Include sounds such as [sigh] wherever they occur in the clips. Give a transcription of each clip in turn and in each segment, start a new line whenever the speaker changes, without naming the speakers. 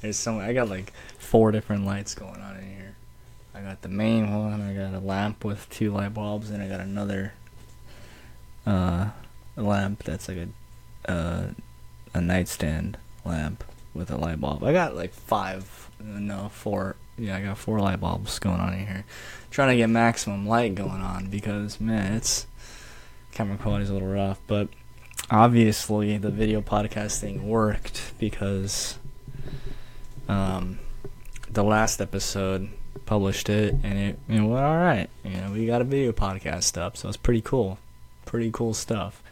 There's some. I got like four different lights going on in here. I got the main one. I got a lamp with two light bulbs, and I got another uh, lamp that's like a uh, a nightstand lamp with a light bulb. I got like five, no, four. Yeah, I got four light bulbs going on in here. Trying to get maximum light going on because man, it's camera quality's a little rough, but obviously the video podcast thing worked because um, the last episode published it and it know went all right. You know, we got a video podcast up, so it's pretty cool, pretty cool stuff.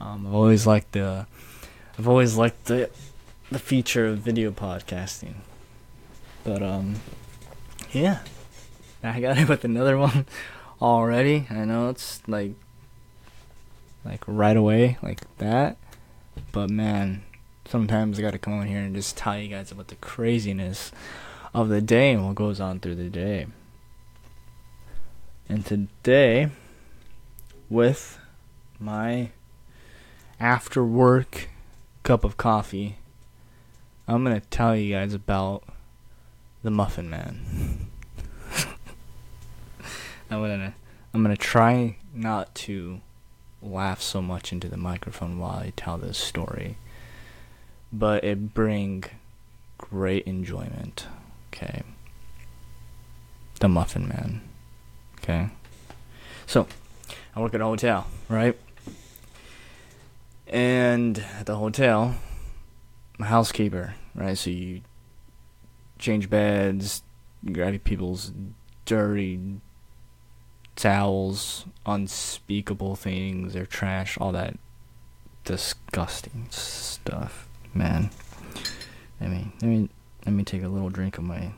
Um, I've always liked the, I've always liked the, the feature of video podcasting, but um, yeah, I got it [laughs] with another one already. I know it's like like right away like that. But man, sometimes I gotta come on here and just tell you guys about the craziness of the day and what goes on through the day. And today, with my after work cup of coffee, I'm gonna tell you guys about the Muffin Man. [laughs] I'm gonna I'm gonna try not to laugh so much into the microphone while I tell this story, but it bring great enjoyment. Okay. The Muffin Man. Okay. So, I work at a hotel, right? And at the hotel, my housekeeper, right? So you change beds, grab people's dirty towels, unspeakable things, their trash, all that disgusting stuff. Man, let me let me let me take a little drink of my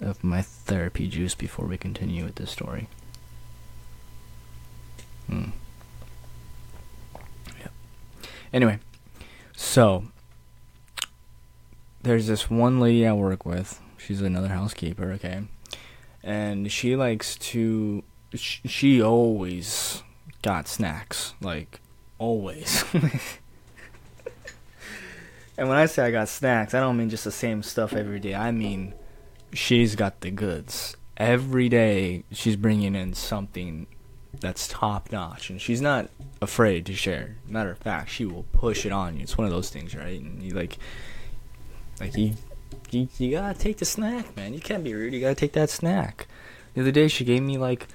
of my therapy juice before we continue with this story. Hmm. Yep. Anyway, so there's this one lady I work with. She's another housekeeper, okay? and she likes to sh- she always got snacks like always [laughs] and when i say i got snacks i don't mean just the same stuff every day i mean she's got the goods every day she's bringing in something that's top notch and she's not afraid to share matter of fact she will push it on you it's one of those things right and you like like you you, you gotta take the snack, man. You can't be rude. You gotta take that snack. The other day, she gave me like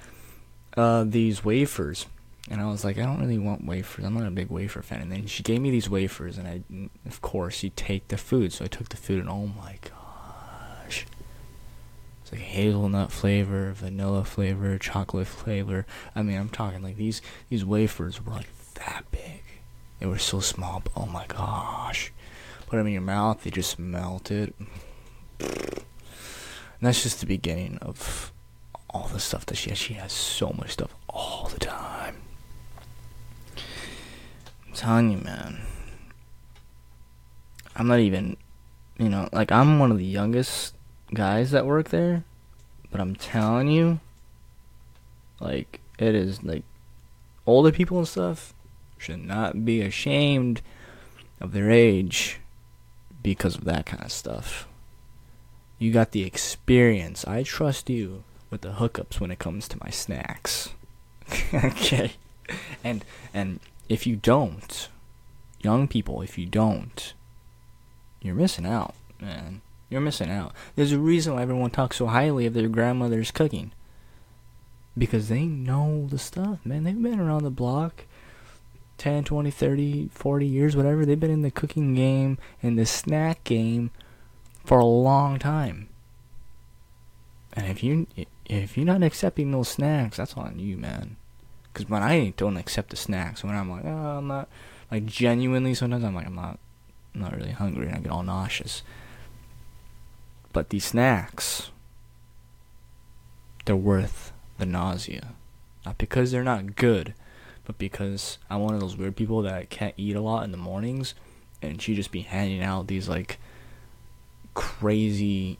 uh, these wafers, and I was like, I don't really want wafers. I'm not a big wafer fan. And then she gave me these wafers, and I, of course, you take the food. So I took the food, and oh my gosh, it's like hazelnut flavor, vanilla flavor, chocolate flavor. I mean, I'm talking like these these wafers were like that big. They were so small, but oh my gosh put them in your mouth, they just melted. And that's just the beginning of all the stuff that she has. She has so much stuff all the time. I'm telling you, man. I'm not even, you know, like I'm one of the youngest guys that work there, but I'm telling you, like it is like older people and stuff should not be ashamed of their age because of that kind of stuff. You got the experience. I trust you with the hookups when it comes to my snacks. [laughs] okay. And and if you don't, young people, if you don't, you're missing out, man. You're missing out. There's a reason why everyone talks so highly of their grandmother's cooking. Because they know the stuff, man. They've been around the block 10, 20, 30, 40 years, whatever. They've been in the cooking game and the snack game for a long time. And if you if you're not accepting those snacks, that's on you, man. Because when I don't accept the snacks, when I'm like, oh, I'm not, like genuinely, sometimes I'm like, I'm not, I'm not really hungry, and I get all nauseous. But these snacks, they're worth the nausea, not because they're not good, but because I'm one of those weird people that can't eat a lot in the mornings, and she'd just be handing out these like crazy,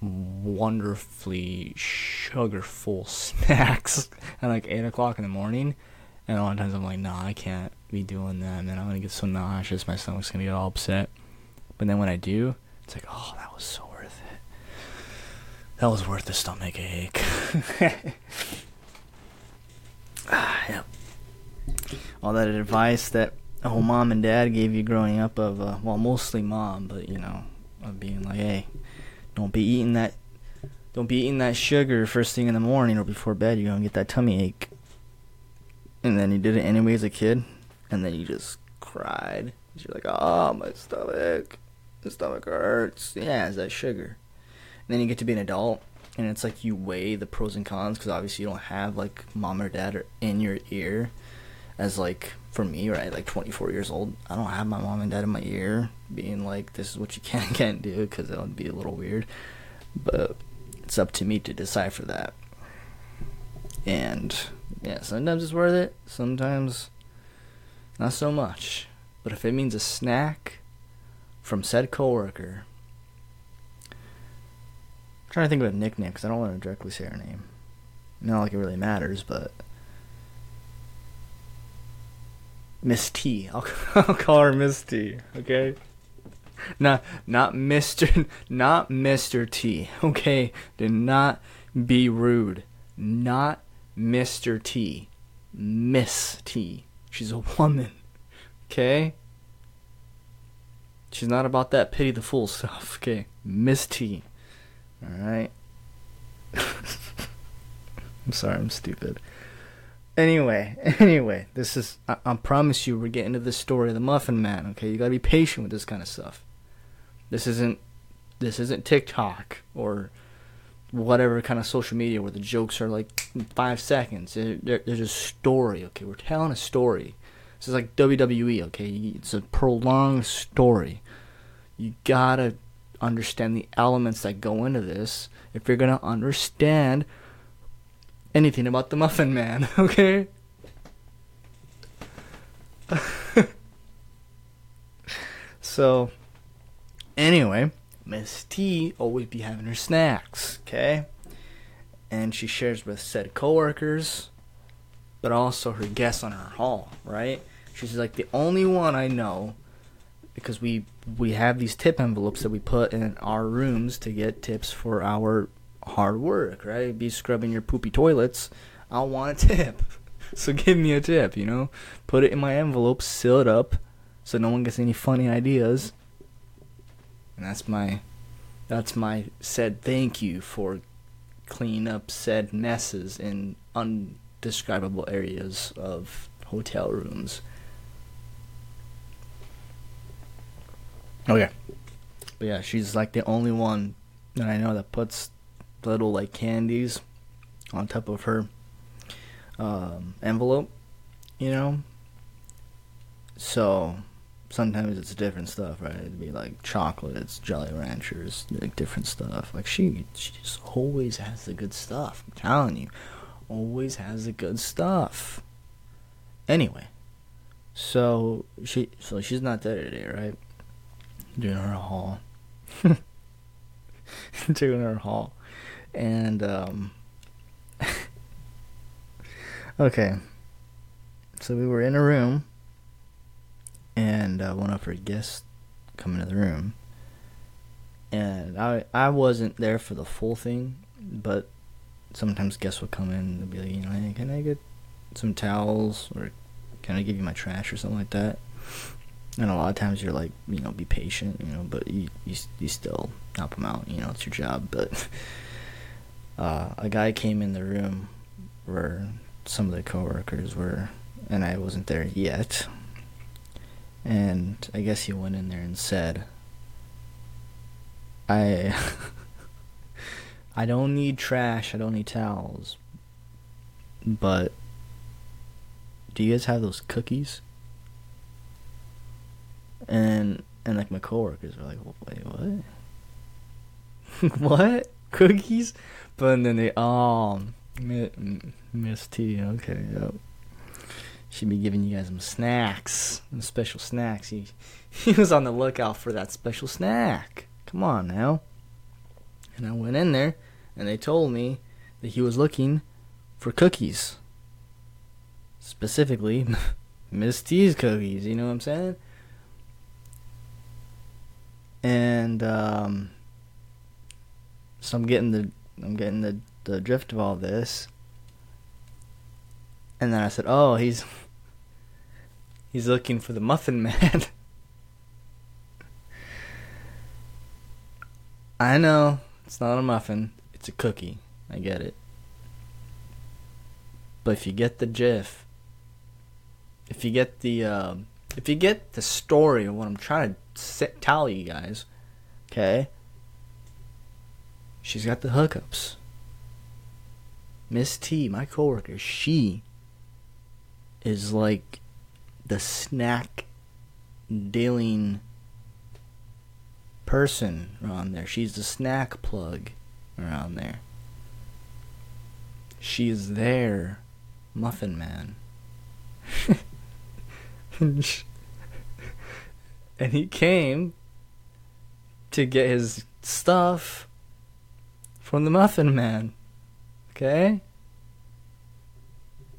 wonderfully sugar-full [laughs] snacks at like eight o'clock in the morning, and a lot of times I'm like, nah, I can't be doing that, and then I'm gonna get so nauseous, my stomach's gonna get all upset. But then when I do, It's like, oh, that was so worth it. That was worth the stomach ache. ah, [laughs] [sighs] yep. All that advice that oh mom and dad gave you growing up of uh, well mostly mom, but you know of being like, hey, don't be eating that, don't be eating that sugar first thing in the morning or before bed. You're gonna get that tummy ache. And then you did it anyway as a kid, and then you just cried. You're like, oh my stomach, the stomach hurts. Yeah, it's that sugar. And then you get to be an adult, and it's like you weigh the pros and cons because obviously you don't have like mom or dad in your ear as like for me right like 24 years old i don't have my mom and dad in my ear being like this is what you can and can't do because that would be a little weird but it's up to me to decipher that and yeah sometimes it's worth it sometimes not so much but if it means a snack from said coworker I'm trying to think of a nickname because i don't want to directly say her name not like it really matters but Miss T. I'll, [laughs] I'll call her Miss T. Okay. [laughs] Not not Mister [laughs] not Mister T. Okay. Do not be rude. Not Mister T. Miss T. She's a woman. Okay. She's not about that pity the fool stuff. [laughs] Okay. Miss T. All right. I'm sorry. I'm stupid. Anyway, anyway, this is, I, I promise you, we're getting to the story of the Muffin Man, okay? You gotta be patient with this kind of stuff. This isn't, this isn't TikTok or whatever kind of social media where the jokes are like five seconds. there's a story, okay? We're telling a story. This is like WWE, okay? It's a prolonged story. You gotta understand the elements that go into this if you're gonna understand anything about the Muffin Man, [laughs] okay? [laughs] so, anyway, Miss T always be having her snacks, okay? And she shares with said coworkers, but also her guests on her hall, right? She's like the only one I know because we we have these tip envelopes that we put in our rooms to get tips for our hard work, right? Be scrubbing your poopy toilets. I want a tip. [laughs] so give me a tip, you know? Put it in my envelope, seal it up so no one gets any funny ideas. And that's my that's my said thank you for cleaning up said messes in undescribable areas of hotel rooms. Okay. But yeah, she's like the only one that I know that puts little like candies on top of her um, envelope, you know. So sometimes it's different stuff, right? It'd be like chocolates, Jolly Ranchers, like different stuff. Like she, she just always has the good stuff. I'm telling you, always has the good stuff. Anyway, so she, so she's not there today, right? Doing her haul. [laughs] Doing her haul and um, [laughs] okay, so we were in a room, and uh, one of her guests come into the room, and I I wasn't there for the full thing, but sometimes guests would come in and be like, you know, hey, can I get some towels or can I give you my trash or something like that? And a lot of times you're like, you know, be patient, you know, but you you, you still help them out, you know, it's your job, but [laughs] uh, a guy came in the room where some of the coworkers were, and I wasn't there yet. And I guess he went in there and said, I [laughs] I don't need trash, I don't need towels. But do you guys have those cookies? And and like my coworkers were like, wait, what? [laughs] what? Cookies? But then they, oh, Miss T, okay, yep. She'd be giving you guys some snacks, some special snacks. He, [laughs] he was on the lookout for that special snack. Come on now. And I went in there, and they told me that he was looking for cookies. Specifically, [laughs] Miss T's cookies, you know what I'm saying? and um, so I'm getting the I'm getting the the drift of all this. And then I said, "Oh, he's he's looking for the Muffin Man." [laughs] I know it's not a muffin; it's a cookie. I get it. But if you get the GIF, if you get the uh, if you get the story of what I'm trying to sit, tell you guys, okay? She's got the hookups. Miss T, my coworker, she is like the snack dealing person around there. She's the snack plug around their. She is there, Muffin Man. [laughs] and he came to get his stuff from the Muffin Man. Okay?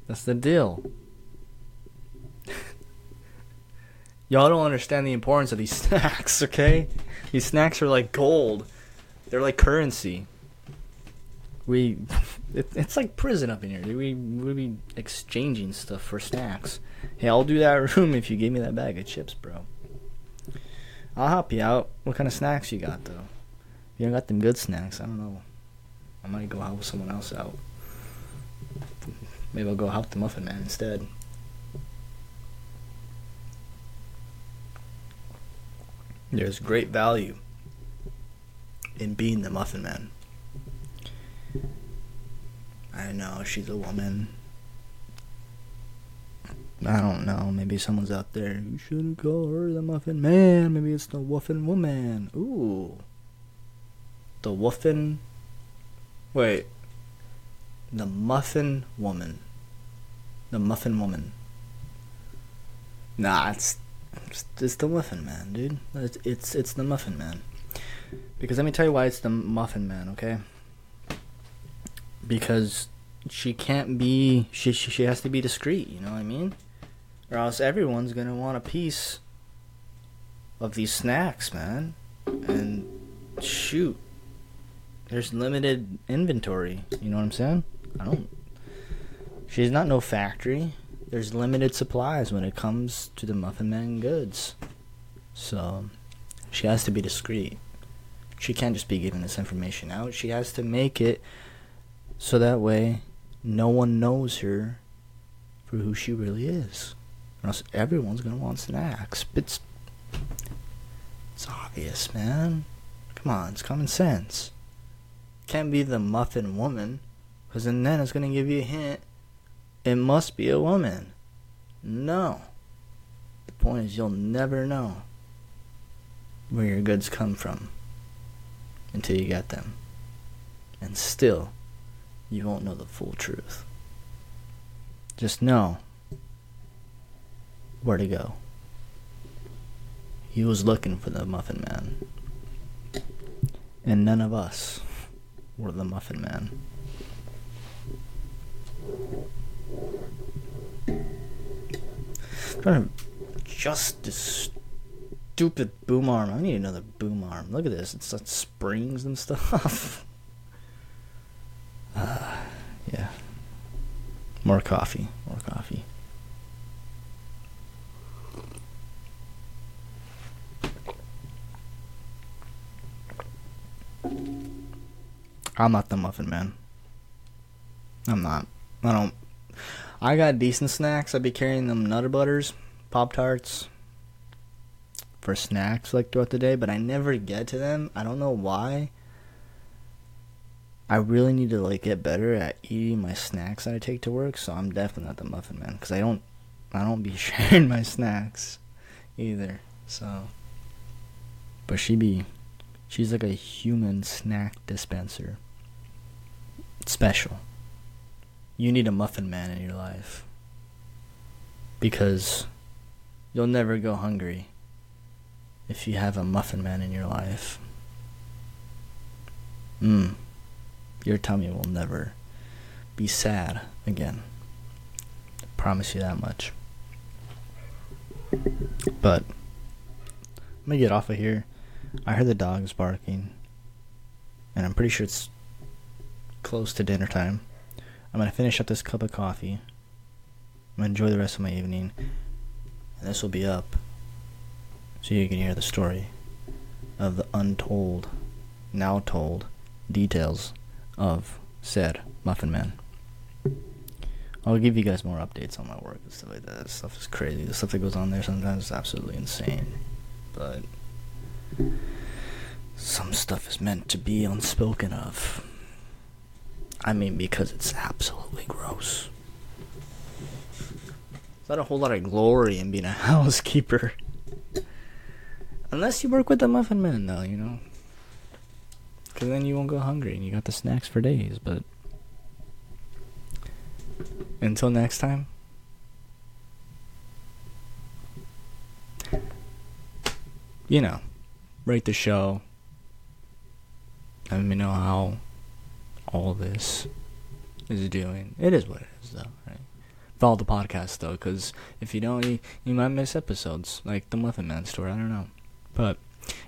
That's the deal. Y'all don't understand the importance of these [laughs] snacks, okay? These snacks are like gold. They're like currency. We, [laughs] it, it's like prison up in here. We we be exchanging stuff for snacks. Hey, I'll do that [laughs] room if you give me that bag of chips, bro. I'll help you out. What kind of snacks you got though? You don't got them good snacks. I don't know. I might go help someone else out. Maybe I'll go help the Muffin Man instead. There's great value in being the Muffin Man. I know she's a woman. I don't know. Maybe someone's out there. You shouldn't call her the Muffin Man. Maybe it's the Wuffin Woman. Ooh. The Wuffin. Wait. The Muffin Woman. The Muffin Woman. Nah, it's it's, it's the Muffin Man, dude. It's, it's it's the Muffin Man. Because let me tell you why it's the Muffin Man, okay? Because she can't be she she, she has to be discreet, you know what I mean? Or else everyone's gonna want a piece of these snacks, man. And shoot. There's limited inventory, you know what I'm saying? I don't She's not no factory there's limited supplies when it comes to the Muffin Man goods. So she has to be discreet. She can't just be giving this information out. She has to make it so that way no one knows her for who she really is. Or else everyone's gonna want snacks. It's it's obvious, man. Come on, it's common sense. Can't be the muffin woman, because then it's gonna give you a hint it must be a woman. No. The point is, you'll never know where your goods come from until you get them. And still, you won't know the full truth. Just know where to go. He was looking for the Muffin Man. And none of us were the Muffin Man. To adjust this stupid boom arm. I need another boom arm. Look at this. It's got springs and stuff. uh, [laughs] yeah. More coffee. More coffee. I'm not the muffin man. I'm not. I don't I got decent snacks. I'd be carrying them Nutter Butters, Pop Tarts for snacks like throughout the day, but I never get to them. I don't know why. I really need to like get better at eating my snacks that I take to work. So I'm definitely not the muffin man because I don't, I don't be [laughs] sharing my snacks either. So, but she be, she's like a human snack dispenser. special you need a muffin man in your life. Because you'll never go hungry if you have a muffin man in your life. Mmm. Your tummy will never be sad again. I promise you that much. But I'm gonna get off of here. I heard the dogs barking, and I'm pretty sure it's close to dinner time. I'm gonna finish up this cup of coffee. I'm gonna enjoy the rest of my evening, and this will be up so you can hear the story of the untold, now told details of said Muffin Man. I'll give you guys more updates on my work and stuff like that. This stuff is crazy. The stuff that goes on there sometimes is absolutely insane. But some stuff is meant to be unspoken of. I mean, because it's absolutely gross. There's not a whole lot of glory in being a [laughs] housekeeper. Unless you work with the Muffin Man, though, you know. Because then you won't go hungry and you got the snacks for days, but. Until next time. You know, rate the show. Let me know how all this is doing. It is what it is, though, right? Follow the podcast, though, because if you don't, you, you might miss episodes, like the Muffin Man story. I don't know. But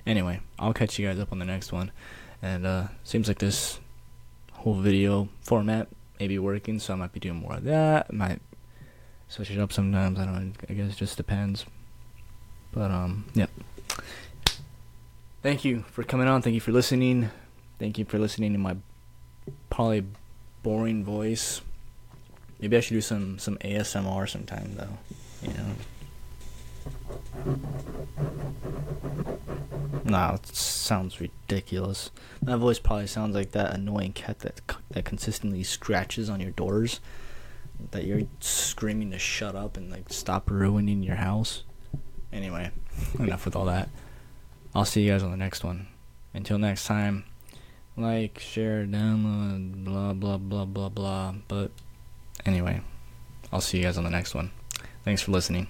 anyway, I'll catch you guys up on the next one. And uh seems like this whole video format may be working, so I might be doing more of that. Might switch it up sometimes. I don't. I guess it just depends. But um, yeah. Thank you for coming on. Thank you for listening. Thank you for listening to my probably boring voice. Maybe I should do some some ASMR sometime though. You know. Nah, it sounds ridiculous. My voice probably sounds like that annoying cat that that consistently scratches on your doors. That you're screaming to shut up and like stop ruining your house. Anyway, [laughs] enough with all that. I'll see you guys on the next one. Until next time, like, share, download, blah blah blah blah blah. But anyway, I'll see you guys on the next one. Thanks for listening.